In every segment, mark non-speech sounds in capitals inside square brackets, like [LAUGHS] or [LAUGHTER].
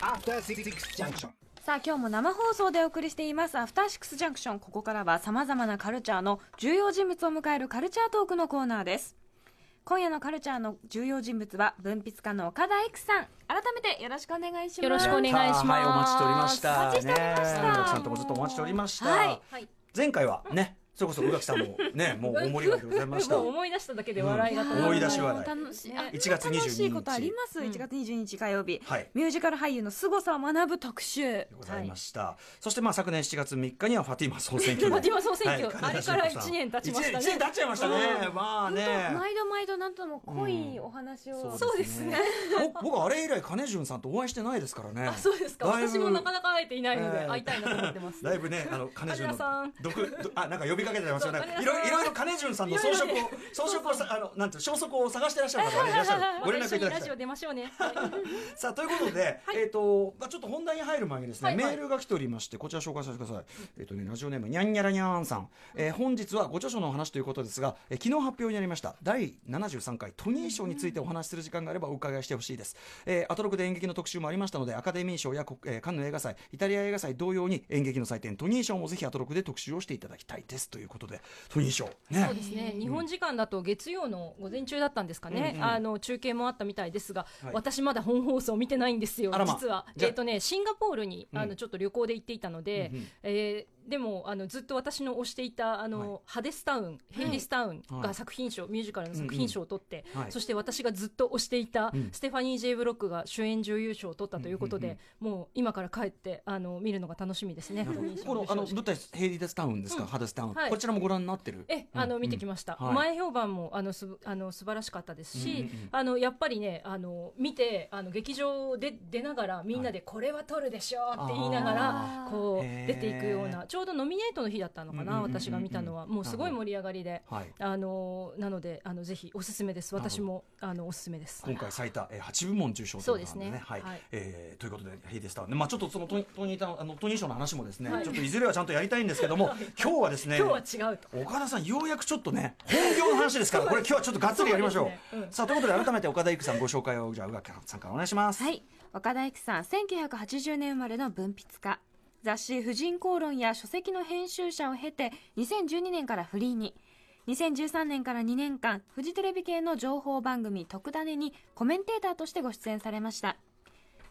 After Six Junction. さあ今日も生放送でお送りしています。アフターシックスジャンクションここからは様々なカルチャーの重要人物を迎えるカルチャートークのコーナーです。今夜のカルチャーの重要人物は文筆家の岡田育さん。改めてよろしくお願いします。よろしくお願いします。はい、お待ちしておりました。お待ちしておりました。ね、さんともずっとお待ちしておりました。はいはい。前回はね、それこそ宇垣さんもね、[LAUGHS] もう大盛り上がございました。もう思い出しただけで笑いが止まらない。思い出し笑い。楽しい。あ1月22日。楽しいことあります、1月22日火曜日、はい。ミュージカル俳優の凄さを学ぶ特集。でございました。そしてまあ昨年7月3日にはファティマ総選挙。ファティマ総選挙。はい。あれから一年経ちましたね。一年一年経っちゃいましたね。まあね。毎度毎度なんとも濃いお話を、そうですね。僕僕あれ以来金潤さんとお会いしてないですからね。あそうですか。私もなかなか会えていないのでええ。会いたいなと思ってます。だいぶね、あの、金潤の金谷さん、毒、どあ、なんか呼びかけてますよいろいろいろ金潤さんの装飾を装飾をさ、あの、なんて消息を探してらっしゃる方 [LAUGHS] いらっしゃる。ご連絡いただきたい。出ましょうね [LAUGHS] さあ、ということで、えっと、まあちょっと本題に入る前にですね、メールが来ておりまして、こちら紹介させてください。えっとね、ラジオネーム、にゃんにゃらにゃーんさん。えー本日はご著書のお話ということですが、えー昨日発表になりました、第73回トニー賞についてお話しする時間があればお伺いしてほしいです。えーアトロクで演劇の特集もありましたので、アカデミー賞や、こえーカンヌ映画祭、イタリア映画祭同様に演劇の祭典トニー賞もぜひアトロクで特集をしていただきたいです。ということで、トニー賞。ね。そうですね。日本時間だと月曜の午前中だったんですかね、うん。うんあの中継もあったみたいですが、はい。私まだ本放送見てないんですよ。ま。実は。えっ、とねシンガポールに、あうん。のちょっと旅行で行っていたので、うんうん。えーでもあのずっと私の推していたあの、はい。ハデスタウンヘイディスタウンはい。が作品賞、ミュージカルの作品賞を取って、うんうんはい。そして私がずっと推していた、うん。ステファニー・ジェイ・ブロックが主演女優賞を取ったということで、うんうんもう今から帰ってあの見るのが楽しみですね。このあの舞台ヘイディスタウンですか、ハデスタウン、はい。こちらもご覧になってる？え、あのうん見てきました。はい。前評判もあのすあの素晴らしかったですし、うんうんうん。あのやっぱりねあの見てあの劇場で出ながらみんなでこれは取るでしょうって言いながあらー。こう出ていくようなちょうどノミネートの日だったのかな、うんうんうんうん私が見たのはもうすごい盛り上がりで。はいあのなのであのぜひおすすめです。私もあのおすすめです。今回最多、えー、8部門受賞ということなんでね。そうですねはい、はいえーということで、ヘイデスタウン。まあちょっとそのトニトニータあのトニー賞の話もですね、はいちょっといずれはちゃんとやりたいんですけども、今日はですね、今日は違うと。岡田さん、ようやくちょっとね、本業の話ですから、これ今日はちょっとがっつりやりましょう。そうねうんさあ、ということで改めて岡田育さんご紹介を、じゃあ、宇垣さんからお願いします。はい岡田育さん1980年生まれの文筆家雑誌「婦人公論」や書籍の編集者を経て2012年からフリーに。2013年から2年間フジテレビ系の情報番組「特ダネ」にコメンテーターとしてご出演されました。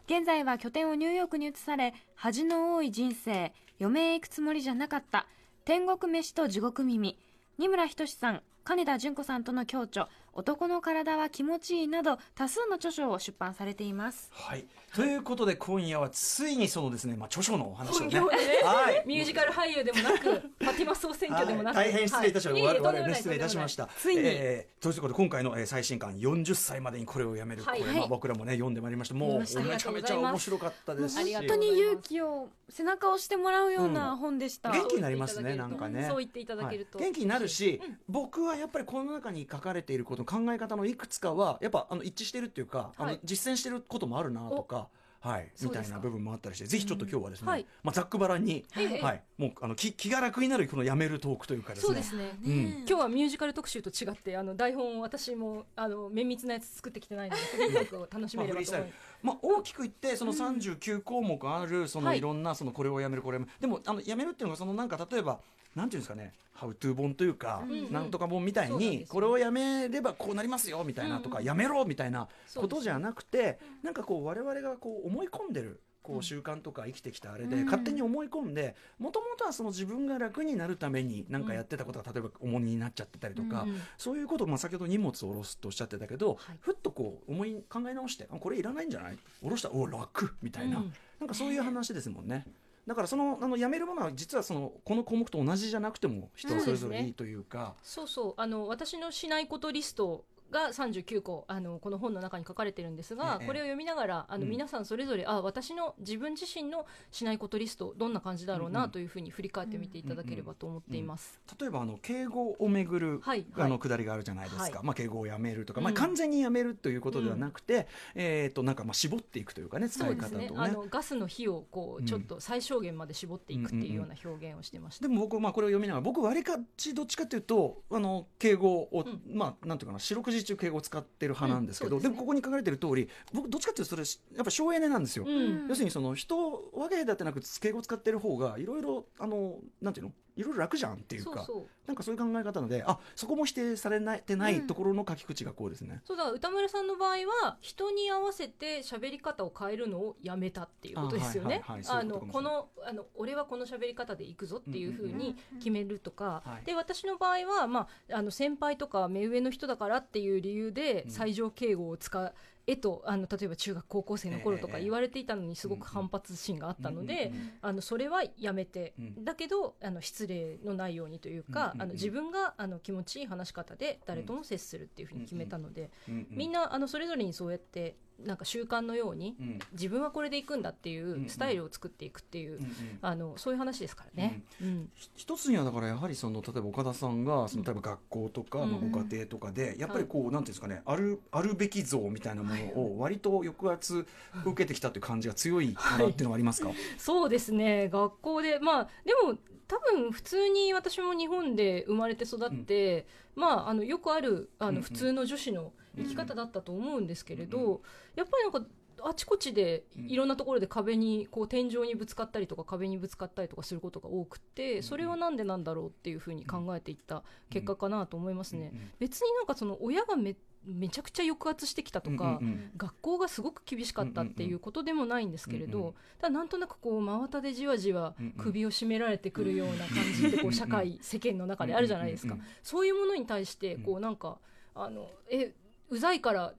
現在は拠点をニューヨークに移され恥の多い人生余命へ行くつもりじゃなかった天国飯と地獄耳。二村仁さん金田純子さんとの共著。男の体は気持ちいいなど多数の著書を出版されています。はい。ということで、今夜はついにそのですね、まあ著書のお話をね。ね。はい。ミュージカル俳優でもなく、[LAUGHS] ファティマ総選挙でもなく、はい。大変失礼いたしました、はい。我々ね失礼いたしました。ついに。えーということで今回の、えー最新刊40歳までにこれをやめる、はい。これ、まあ、僕らもね読んでまいりました。もうめちゃめちゃ面白かったです。し本当に勇気を背中を押してもらうような本でした、元気になりますねなんかね。そう言っていただけると、はい。元気になるし、僕はやっぱりこの中に書かれていること考え方のいくつかはやっぱあの一致してるっていうか、あのはい。実践してることもあるなとか。はい、みたいな部分もあったりして、ぜひちょっと今日はですね、はい。まあざっくばらんに、ええ。はい、もうあの気気が楽になるこのやめるトークというかですね。そうですね、うん。今日はミュージカル特集と違ってあの台本を私もあの綿密なやつ作ってきてないのでフリートークを楽しまあ、めればと思いフリースタイル、まあ、大きく言ってその39項目あるそのはい。いろんなそのこれをやめるこれをやめる。でもあのやめるっていうのがそのなんか例えばなんていうんですかねハウトゥー本というか、ん。なんとか本みたいにこれをやめればこうなりますよみたいなとか、やめろみたいなことじゃなくて、なんかこう我々がこう思い込んでるこう習慣とか生きてきたあれで、勝手に思い込んでもともとはその自分が楽になるために何かやってたことが例えば重荷になっちゃってたりとか、そういうことを、まあ、先ほど荷物を下ろすとおっしゃってたけど、はい。ふっとこう思い考え直してあこれいらないんじゃない？下ろしたお楽みたいな、うん。なんかそういう話ですもんね。だからそのあのやめるものは実はそのこの項目と同じじゃなくても人それぞれいいというか、そうそう。あの私のしないことリストが39個あのこの本の中に書かれてるんですが、ええ。これを読みながらあの、うん。皆さんそれぞれあ私の自分自身のしないことリストどんな感じだろううんうなん。というふうに振り返ってみていただければと思っています。例えばあの敬語をめぐる、はいあの下りがあるじゃないですか、はい。まあ、敬語をやめるとか、まあ、うん。完全にやめるということではなくて、えー、となんかまあ絞っていくというかね使い方とね。ね。あのガスの火をこううん。ちょっと最小限まで絞っていくっていうような表現をしてました。でも僕、まあ、これを読みながら僕わりかちどっちかというとあの敬語を、うん。まあなんていうかな四六時時中敬語を使ってる派なんですけど、でもここに書かれてる通り僕どっちかっていうとそれやっぱ省エネなんですよ、うん。要するにその人を分け隔てなく敬語を使ってる方がいろいろあのなんていうの？いろいろ楽じゃんっていうかそうそう。なんかそういう考え方なのであそこも否定されないてないところの書き口がこうですね、そうだ歌丸さんの場合は人に合わせて喋り方を変えるのをやめたっていうことですよね。あのこのあの俺はこの喋り方でいくぞっていうふうに決めるとか、はいで私の場合は、まあ、あの先輩とか目上の人だからっていう理由でうん最上敬語を使えとあの例えば中学高校生の頃とかええ言われていたのにすごく反発心があったので、あのそれはやめて、うん。だけどあの失礼のないようにというか、あの自分があの気持ちいい話し方で誰とも接するっていうふうに決めたので、みんなあのそれぞれにそうやってなんか習慣のようにうん。自分はこれでいくんだっていんうんうスタイルを作っていくっていう、うんうん。あのそういう話ですからね。うんひ一つにはだからやはりその例えば岡田さんがその例えば学校とか、うんまあ、ご家庭とかでやっぱりこう、なんていうんですかねあるあるべき像みたいなものを割と抑圧受けてきたという感じが強いかなっていうのはありますか、そうですね。学校でまあでも多分普通に私も日本で生まれて育って、まああのよくあるあうんうん。の普通の女子の生き方だったと思うんですけれど、うんうやっぱりなんかあちこちでうん。いろんなところで壁にこう天井にぶつかったりとか壁にぶつかったりとかすることが多くてそれはなんでなんだろうっていうふうに考えていった結果かなと思いますね。別になんかその親がめめちゃくちゃ抑圧してきたとか、うんうんうん。学校がすごく厳しかったっていうことでもないんですけれど、うんうんただなんとなくこう真綿でじわじわうんうん首を絞められてくるような感じってこう社会世間の中であるじゃないですか、うんうんうんそういうものに対してこうなんかあのえうざいから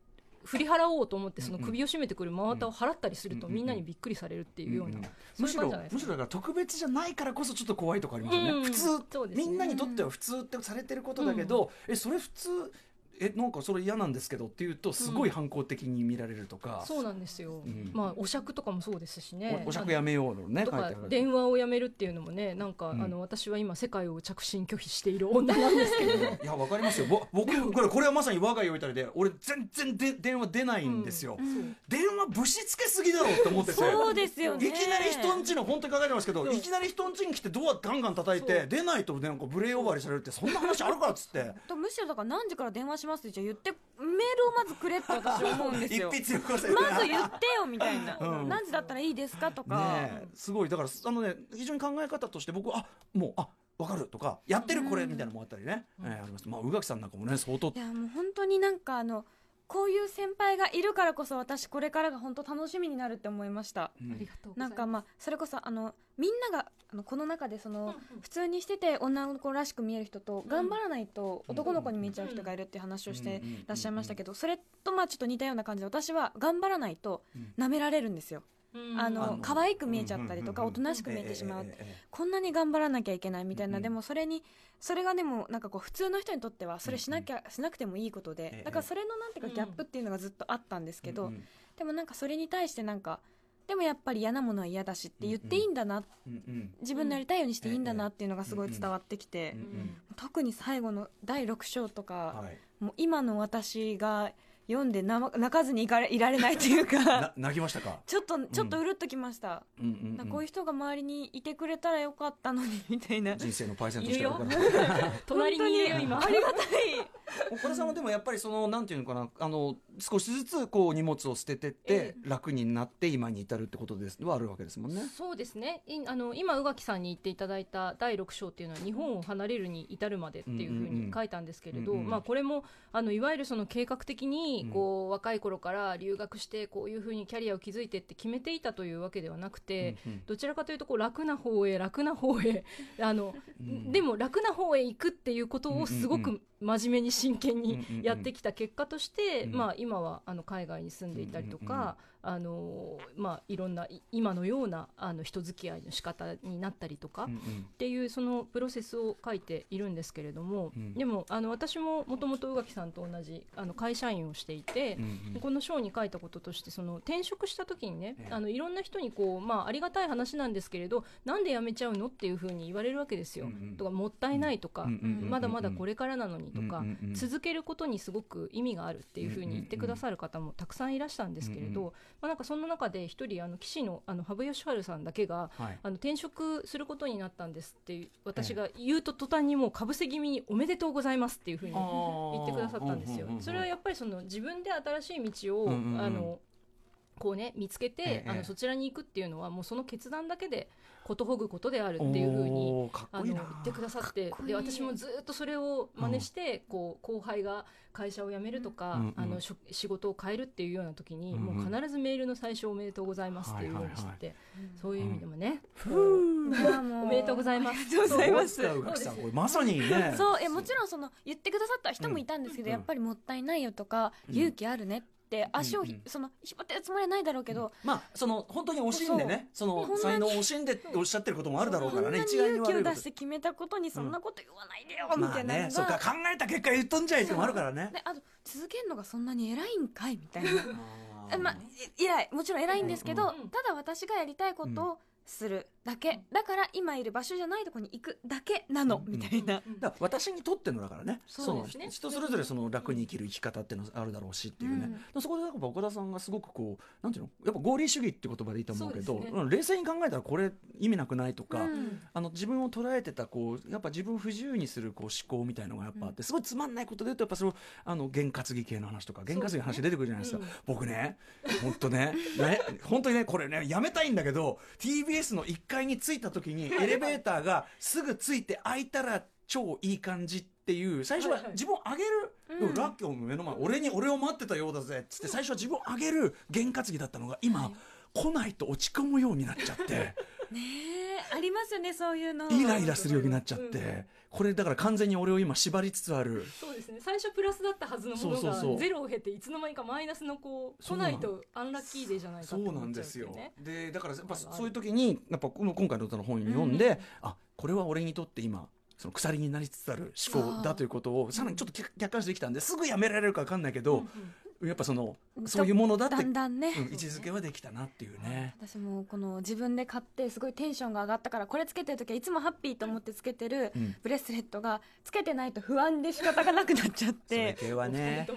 振り払おうと思ってその首を絞めてくる真綿を払ったりするとうんみんなにびっくりされるっていうような、むしろむしろだから特別じゃないからこそちょっと怖いとこありますよね、うん普通ねみんなにとっては普通ってされてることだけど、えそれ普通えなんかそれ嫌なんですけどっていうとすごい反抗的に見られるとか、そうなんですよ、うん。まあお酌とかもそうですしね。おお酌やめようのねとか書いてある電話をやめるっていうのもねなんか、うん。あの私は今世界を着信拒否している女なんですけれど。[LAUGHS] いやわかりますよ。ぼ僕これこれはまさに我が家置いたりで俺全然で電話出ないんですよ、うん。電話ぶしつけすぎだろうって思ってて。そうですよね。いきなり人んちの本当に書かれてますけどいきなり人んちに来てドアガンガン叩いて出ないとなんか無礼呼ばわりされるってそんな話あるかっつって。[LAUGHS] とむしろだから何時から電話しますってじゃあ言ってメールをまずくれって私は思うんです [LAUGHS] 一よまず言ってよみたいな、うん。何時だったらいいですかとか、すごい。だからあのね非常に考え方として僕あもうあわかるとかやってるこれみたいなのもあったりね、えーあります。まあ宇垣さんなんかもね相当。いやもう本当になんかあのこういう先輩がいるからこそ私これからが本当楽しみになるって思いました。うん。ありがとうなんかまあそれこそあのみんながあのこの中でその普通にしてて女の子らしく見える人と頑張らないと男の子に見えちゃう人がいるっていう話をしてらっしゃいましたけどそれとまあちょっと似たような感じで私は頑張らないと舐められるんですよ。うんあのの可愛く見えちゃったりとかおとなしく見えてしまう。こんなに頑張らなきゃいけないみたいな。んでもそれにそれがでもなんかこう普通の人にとってはそれしなきゃしなくてもいいことええでだからそれのなんていうかギャップっていうのがずっとあったんですけどでもなんかそれに対してなんかでもやっぱり嫌なものは嫌だしって言っていいんだな自分のやりたいようにしていいんだなっていうのがすごい伝わってきて特に最後の第6章とかはい。もう今の私が読んでな泣かずにいかれいられないっていうか。な泣きましたか？ちょっとちょっとうるっときました、うんうんこういう人が周りにいてくれたらよかったのにみたいな。人生のパイセンとしているよ僕は隣にいるよ今ありがたい [LAUGHS] 岡田さんはでもやっぱりそのなんていうのかなあの少しずつこう荷物を捨ててってえ楽になって今に至るってことですはあるわけですもんね。そうですね。いあの今宇垣さんに言っていただいた第6章っていうのは日本を離れるに至るまでっていうふうに書いたんですけれど、うんうん。うんまあ、これもあのいわゆるその計画的にうん。こう、若い頃から留学してこういうふうにキャリアを築いてって決めていたというわけではなくて、うんうん。どちらかというとこう楽な方へ楽な方へあの、うんでも楽な方へ行くっていうことをすごく真面目に真剣にうんやってきた結果として、うん。まあ、今はあの海外に住んでいたりとか、あのまあ、いろんない今のようなあの人付き合いの仕方になったりとか、うんうん。っていうそのプロセスを書いているんですけれども、うん。でもあの私ももともと宇垣さんと同じあの会社員をしていて、うんうん。この章に書いたこととしてその転職した時にね、ええ。あのいろんな人にこう、まあ、ありがたい話なんですけれどなんで辞めちゃうのっていうふうに言われるわけですよ。うんうん。とかもったいないとか、うんうんうんうんまだまだこれからなのにとか、うんうんうん。続けることにすごく意味があるっていうふうに言ってくださる方もたくさんいらしたんですけれど、まあ、なんかそんな中で一人あの棋士のあの羽生善治さんだけがはい。あの転職することになったんですって私が言うと途端にもうかぶせ気味におめでとうございますっていうふうに言ってくださったんですよ。あー。それはやっぱりその自分で新しい道を、うんうんうん。あのこうね見つけて、ええ。あのそちらに行くっていうのはもうその決断だけでことほぐことであるっていうふうにあの言ってくださってかっこいい。で私もずっとそれを真似して、こう後輩が会社を辞めるとか、あのしょ仕事を変えるっていうような時に、もう必ずメールの最初おめでとうございますっていうようにして、はいはいそういう意味でもね、おめでとうございます。ありがとうございます。まさにね。そうえもちろんその言ってくださった人もいたんですけど、うん。やっぱりもったいないよとか、うん。勇気あるねって足をひ、うんうん。その引っ張ってるつもりはないだろうけど、まあその本当に惜しんでねその才能を惜しんでっておっしゃってることもあるだろうからね一概に勇気を出して決めたことにそんなこと言わないでよ、みまあたいなのが、ねそうか考えた結果言っとんじゃいってのもあるからねであと続けるのがそんなに偉いんかいみたいなまあい偉いもちろん偉いんですけど、うんうんただ私がやりたいことをするだけ、だから今いる場所じゃないところに行くだけなの、うん。みたいな、うんだから私にとってのだからね。そうですね。の人それぞれその楽に生きる生き方っていうのあるだろうしっていうね、そこでやっぱ岡田さんがすごくこうなんていうの？やっぱ合理主義って言葉でいいと思うけど冷静に考えたらこれ意味なくないとか、うん。あの自分を捉えてたこうやっぱ自分を不自由にするこう思考みたいのがやっぱあって、すごいつまんないことで言うとやっぱそのあの験担ぎ系の話とか験担ぎの話出てくるじゃないですか、そうですね僕ね本当ね [LAUGHS] ね本当にねこれねやめたいんだけど TBS の1階に着いた時にエレベーターがすぐついて開いたら超いい感じっていう最初ははいはい。自分を上げる、うん。でもラッキョの目の前俺に俺を待ってたようだぜ。っつって最初は自分を上げる験担ぎだったのが今、来ないと落ち込むようになっちゃって。ねえありますよねそういうの。イライラするようになっちゃって、うんこれだから完全に俺を今縛りつつある。そうですね。最初プラスだったはずのものがゼロを経ていつの間にかマイナスのこう来ないとアンラッキーデーじゃないかそうなんですよ。でだからやっぱそういう時にやっぱこの今回の歌の本読んで、あこれは俺にとって今その鎖になりつつある思考だということをさらにちょっと客客観視できたんですぐやめられるか分かんないけど、やっぱそのそういうものだってだんだんね、うん位置づけはできたなっていうね。私もこの自分で買ってすごいテンションが上がったからこれつけてる時はいつもハッピーと思ってつけてるうん。ブレスレットがつけてないと不安で仕方がなくなっちゃっそれて系はね。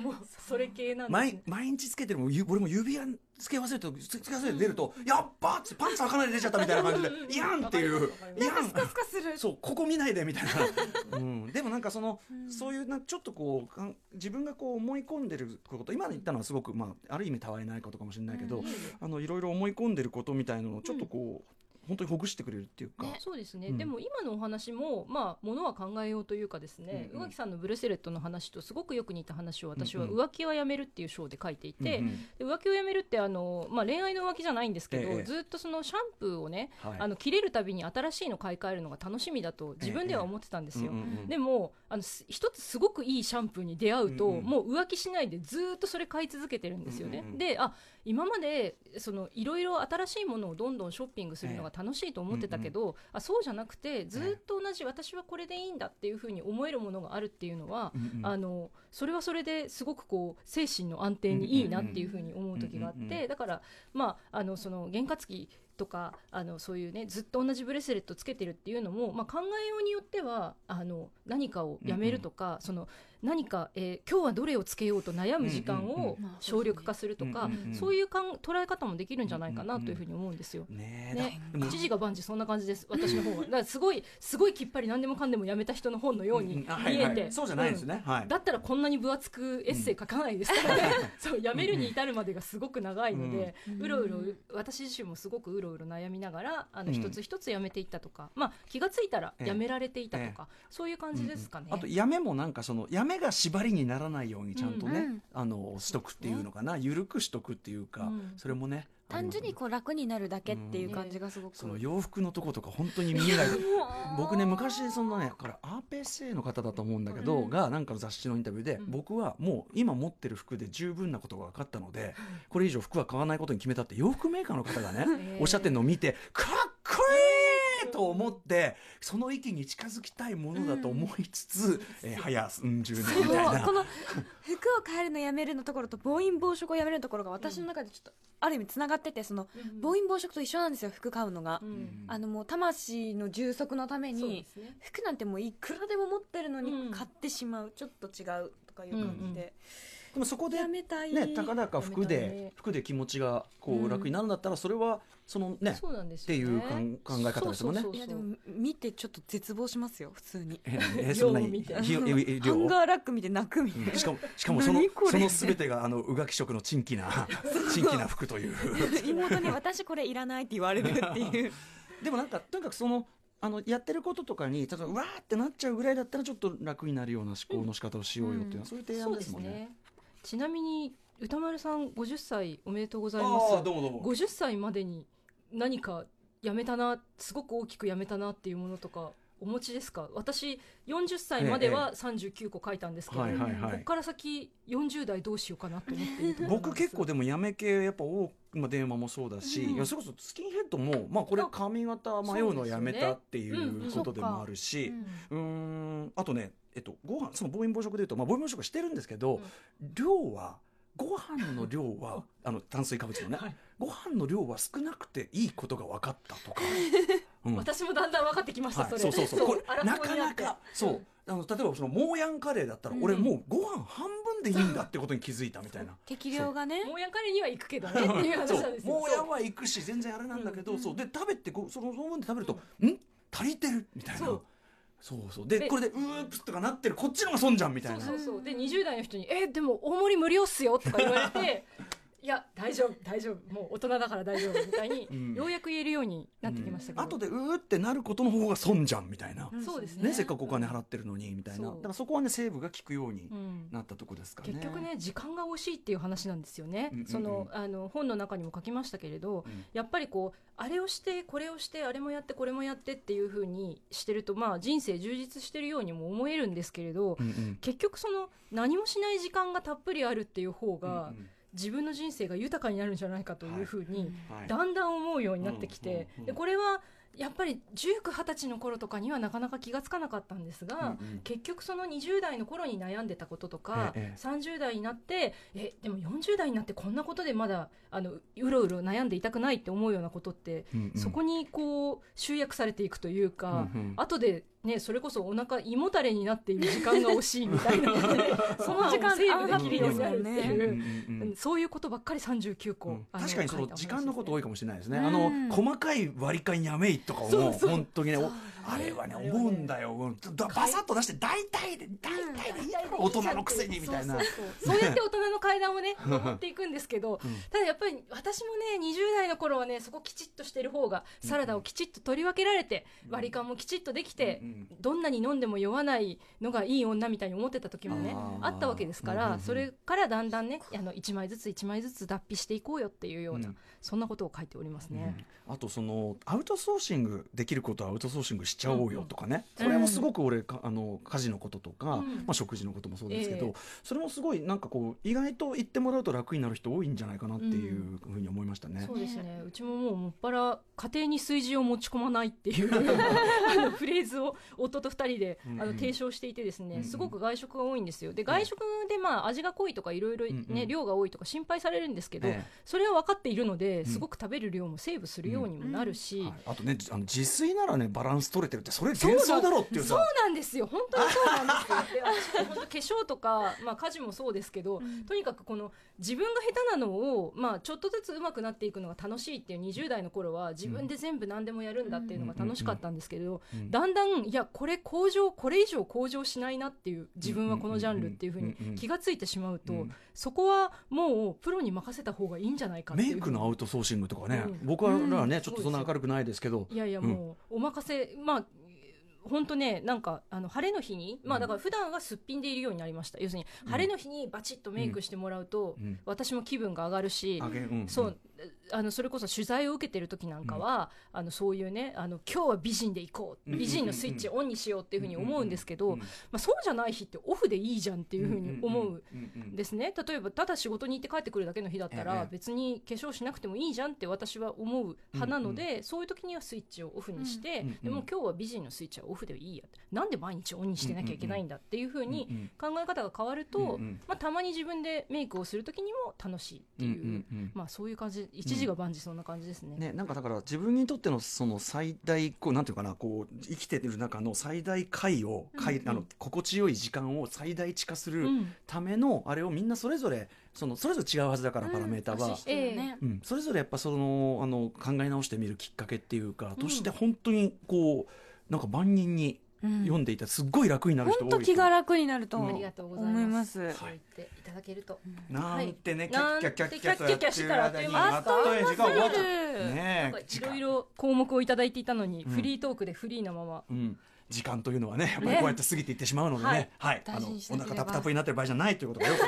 それ系なんです毎ね毎日つけてるもゆ俺も指輪つけ忘れるとつけ忘れて出ると、やっばってパンツ開かないで出ちゃったみたいな感じでいやんっていう。いやん。スカスカする。そうここ見ないでみたいな、[LAUGHS] うん、でもなんかその、うん。そういうなちょっとこう自分がこう思い込んでること今言ったのはすごく、まあ、ある意味たわいないことかもしれないけど、うん。あのいろいろ思い込んでることみたいのをちょっとこう、本当にほぐしてくれるっていうか、ねそうですね、うん。でも今のお話もまあものは考えようというかですね、うんうん。宇垣さんのブレスレットの話とすごくよく似た話を私は浮気はやめるっていう章で書いていて、うんうん。で浮気をやめるってあの、まあ、恋愛の浮気じゃないんですけど、ええずっとそのシャンプーをね、はい。あの切れるたびに新しいの買い替えるのが楽しみだと自分では思ってたんですよ。うんうんうん。でもあのす一つすごくいいシャンプーに出会うと、うんうん。もう浮気しないでずっとそれ買い続けてるんですよね。うんうんうんであ今までそのいろいろ新しいものをどんどんショッピングするのが楽しいと思ってたけど、あそうじゃなくてずっと同じ、私はこれでいいんだっていうふうに思えるものがあるっていうのは、うんうんあのそれはそれですごくこう精神の安定にいいなっていうふうに思う時があっうんうんうんてだからまああのその験担ぎとかあのそういうねずっと同じブレスレットつけてるっていうのも、まあ、考えようによってはあの何かをやめるとか、その何か、えー今日はどれをつけようと悩む時間をうん省力化するとか、うんうんうんそういうかん捉え方もできるんじゃないかなというふうに思うんですよ。ね。一時が万事そんな感じです。私の方は。だからすごいすごいきっぱり何でもかんでもやめた人の本のように見うん。あはいえて。はいそうじゃないんですね、はい。だったらこんなに分厚くエッセイ書かないです。からね、そうやめるに至るまでがすごく長いので、うんうろうろ私自身もすごくうろうろ悩みながらあのうん。一つ一つやめていったとか、まあ、気がついたらやめられていたとか、そういう感じですかね。あとやめもなんかそのやめが縛りにならないようにちゃんとね、うんうんあのしとくっていうのかな。緩くしとくっていうか、うん。それもね単純にこう楽になるだけっていう感じがすごく、その洋服のとことか本当に見えない。[LAUGHS] 僕ね昔そのねこれ RPSA の方だと思うんだけど、うん。がなんかの雑誌のインタビューで、うん。僕はもう今持ってる服で十分なことが分かったので、これ以上服は買わないことに決めたって洋服メーカーの方がね [LAUGHS] おっしゃってるのを見てかっこいいと思ってその域に近づきたいものだと思いつつ、えー早うん十年そうみたいな。この服を変えるのやめるのところと暴飲暴食をやめるのところが私の中でちょっとある意味つながっててそのうん。暴飲暴食と一緒なんですよ服買うのが、うん。あのもう魂の充足のためそうにね。服なんてもういくらでも持ってるのうん。に買ってしまう、ちょっと違うとかいう感じで、でもそこでやめたい。ねたかだか服でね服で気持ちがこうんう楽になるんだったらそれはそのねそうなんですっていう考え方ですもんね。そうそうそうそう。いやでも見てちょっと絶望しますよ普通に。ええ [LAUGHS] そんなにハンガーラック見て泣くみたいな。うんしかもしかもそのその全てがあの宇垣色の珍奇な [LAUGHS] 珍奇な服という。[LAUGHS] 妹に私これいらないって言われるっていう。でもなんかとにかくそのあのやってることとかに例えばうわーってなっちゃうぐらいだったらちょっと楽になるような思考の仕方をしようよっていうのは、そういう提案ですもんね。ちなみに歌丸さん50歳おめでとうございあます。あどうもどうも。50歳までに何かやめたなすごく大きくやめたなっていうものとかお持ちですか？私40歳までは39個書いたんですけど、ここから先40代どうしようかなと思って僕結構でもやめ系やっぱ多く、まあ、電話もそうだし、うんいやそれこそスキンヘッドも、まあ、これあ髪型迷うのやめたっていそうことでもあるし、うーんあとね、えっと、ご飯その暴飲暴食でいうと、まあ、暴飲暴食してるんですけど、量はご飯の量はあの炭水化物のね、はいご飯の量は少なくていいことが分かったとか、[LAUGHS] うん。私もだんだん分かってきました、はい、それ。そうそうそう。これなかなかそう。あの例えばそのモーヤンカレーだったら、うん。俺もうご飯半分でいいんだってことに気づいたみたいな。適量がね。もう。やん彼には行くけどね。[LAUGHS] っていう話なんですよ。モーヤンは行くし全然あれなんだけど、うんそう。で食べてこうそのその分で食べると、ん。足りてる？みたいな。そう。そうででこれでうープスとかなってる。こっちのが損じゃんみたいな。そうそうそう。で20代の人に「えでも大盛り無料っすよ」とか言われて「[LAUGHS] いや大丈夫大丈夫。もう大人だから大丈夫」みたいに、[LAUGHS] うん。ようやく言えるようになってきましたけど、後でうーってなることの方が損じゃんみたいな、うんそうですね。ねせっかくお金払ってるのにみたいな。だからそこはねセーブが効くようにうん。なったとこですかね、結局ね時間が惜しいっていう話なんですよね、うんうんうん。そのあの本の中にも書きましたけれど、うん。やっぱりこうあれをしてこれをしてあれもやってこれもやってっていうふうにしてるとまあ人生充実してるようにも思えるんですけれど、うんうん。結局その何もしない時間がたっぷりあるっていう方が、うんうん自分の人生が豊かになるんじゃないかというふうに、はい。だんだん思うようになってきて、でこれはやっぱり1920歳の頃とかにはなかなか気がつかなかったんですが、うんうん。結局その20代の頃に悩んでたこととか、ええ30代になってえでも40代になってこんなことでまだあのうろうろ悩んでいたくないって思うようなことって、うんうん。そこにこう集約されていくというか、うんうん。後でねそれこそお腹胃もたれになっている時間が惜しいみたいな。[LAUGHS] その時間セーブできるようになるっていう。そういうことばっかり39個、うん。確かにその時間のこと多いかもしれないですね。うん。あの細かい割り勘やめいとかも本当にね、おそうあれはね思うんだよ。バサッと出して大体で大体でいいだろ大人のくせにみたいな。そうやって大人の階段をね登っていくんですけど、ただやっぱり私もね20代の頃はねそこきちっとしてる方がサラダをきちっと取り分けられて、割り勘もきちっとできて、どんなに飲んでも酔わないのがいい女みたいに思ってた時もねあったわけですからそれからだんだんねあの1枚ずつ1枚ずつ脱皮していこうよっていうような、うん。そんなことを書いておりますね。あとそのアウトソーシングできることはアウトソーシングしちゃおうよとかね、うんそれもすごく俺かあの家事のこととか、うん。まあ、食事のこともそうですけど、ええ。それもすごいなんかこう意外と言ってもらうと楽になる人多いんじゃないかなっていうふうに思いましたね。そうですね。うちももうもっぱら家庭に炊事を持ち込まないっていう [LAUGHS] あのフレーズを夫と二人であの提唱していてですね、すごく外食が多いんですよ。で外食でまあ味が濃いとかいろいろね量が多いとか心配されるんですけど、えそれは分かっているのでん。すごく食べる量もセーブするようにもなるし。あとねあの自炊ならねバランス取れてるってそれ幻想だろっていうそうさ。なんですよ。本当にそうなんですよ。[LAUGHS] 化粧とか、まあ、家事もそうですけど、うん。とにかくこの自分が下手なのを、まあ、ちょっとずつ上手くなっていくのが楽しいっていう20代の頃は自分で全部何でもやるんだっていうのが楽しかったんですけど、うん。だんだんいやこれ向上これ以上向上しないなっていう自分はこのジャンルっていうふうに気がついてしまうと、うん。そこはもうプロに任せた方がいいんじゃないかメイクのアウトソーシングとかね、うん。僕らはね、うんちょっとそんな明るくないですけど、いやいやうん。もうお任せ、まあ本当ねなんかあの晴れの日に、まあだから普段はすっぴんでいるようになりました。要するにうん。晴れの日にバチッとメイクしてもらうと、うん。私も気分が上がるし、うん。そうあのそれこそ取材を受けてる時なんかは、あのそういうねあの今日は美人で行こううん。美人のスイッチオンにしようっていうふうに思うんですけど、うん。まあ、そうじゃない日ってオフでいいじゃんっていうふうに思う。んうん。ですね。例えばただ仕事に行って帰ってくるだけの日だったええ。ら別に化粧しなくてもいいじゃんって私は思う派なので、そういう時にはスイッチをオフにして、うん。うん。でも今日は美人のスイッチはオフでいいやなんで毎日オンにしてなきゃいけないんだっていうふうにうんうん考え方が変わると、うんうん。まあ、たまに自分でメイクをする時にも楽しいっていう、うんうんうんまあ、そういう感じ。一時が万事そんな感じですね。ね、なんかだから自分にとってのその最大こうなんていうかなこう生きてる中の最大回を、回うんうん。あの心地よい時間を最大値化するうん。ためのあれをみんなそれぞれそのそれぞれ違うはずだから、パラメーターはうん、それぞれやっぱそのあの考え直してみるきっかけっていうか、として本当にこうなんか万人にうん読んでいたらすっごい楽になる人多い本当気が楽になるとうんありがとうござい思いま。ますす。そう言っていただけると。なんてね、キはいャッキャッキャッキャッとやってる間になんてキャッキャッキャッしたらあっという間あっという間に時間終わっちゃういろいろ項目をいただいていたのに、うんフリートークでフリーなまま。うん、時間というのはね、やっぱりこうやって過ぎていってしまうのでね、はい、あ大の事にしなければお腹タプタプになってる場合じゃないということがよく。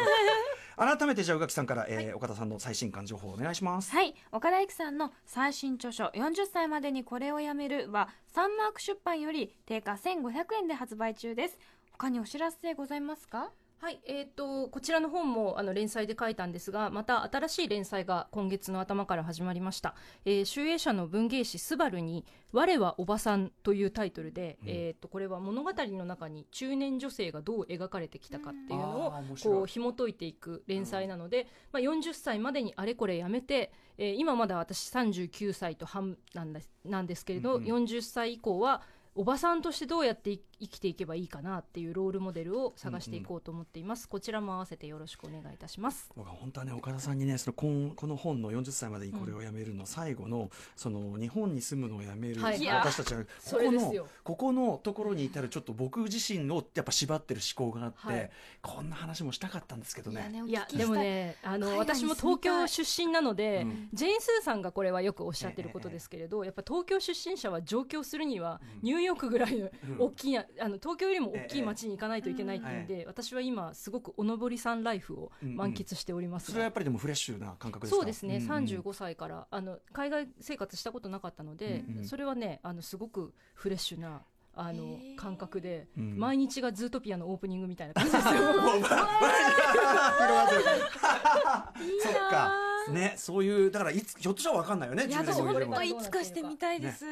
改めてじゃあ宇垣さんから、えー岡田さんの最新刊情報をお願いします。はい。岡田育さんの最新著書「40歳までにこれをやめる」はサンマーク出版より定価1500円で発売中です。他にお知らせございますか？はい、えー、とこちらの本もあの連載で書いたんですがまた新しい連載が今月の頭から始まりました、えー、集英社の文芸誌「スバルに「我はおばさん」というタイトルで、うん。えー、とこれは物語の中に中年女性がどう描かれてきたかっていうのをあー面白い。こう紐解いていく連載なので、まあ、40歳までにあれこれやめて、えー今まだ私39歳と半なんですなんですけれど、うんうん。40歳以降はおばさんとしてどうやってい生きていけばいいかなっていうロールモデルを探していこうと思っています、こちらも合わせてよろしくお願いいたします。僕は本当はね岡田さんにねそのこんこの本の40歳までにこれをやめるの最後の、その日本に住むのをやめる、はい。私たちはこそこのここのところに至るちょっと僕自身をやっぱ縛ってる思考があって、はい。こんな話もしたかったんですけどね。ねいやでもねあの私も東京出身なので、うん。ジェーン・スーさんがこれはよくおっしゃってることですけれど、やっぱ東京出身者は上京するにはうんニューヨークぐらいのうん。大きいな、あの東京よりも大きい街に行かないといけないっていうんで、私は今すごくおのぼりさんライフを満喫しております。がそれはやっぱりでもフレッシュな感覚ですか？そうですね、んん35歳からあの海外生活したことなかったので、うんうん。それはねあのすごくフレッシュなあの感覚で、うん。毎日がズートピアのオープニングみたいな感じですよ。[LAUGHS] [LAUGHS] [LAUGHS] そっかねそういうだからいつひょっとしたらわかんないよねいや10年後20年後本当いつかしてみたいです、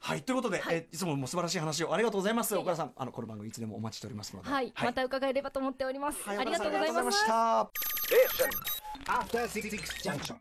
はい。ということで、えいつも素晴らしい話をありがとうございます。岡田さんあのこの番組いつでもお待ちしておりますので。はい、また伺えればと思っております。はい。ありがとうございました。Junction.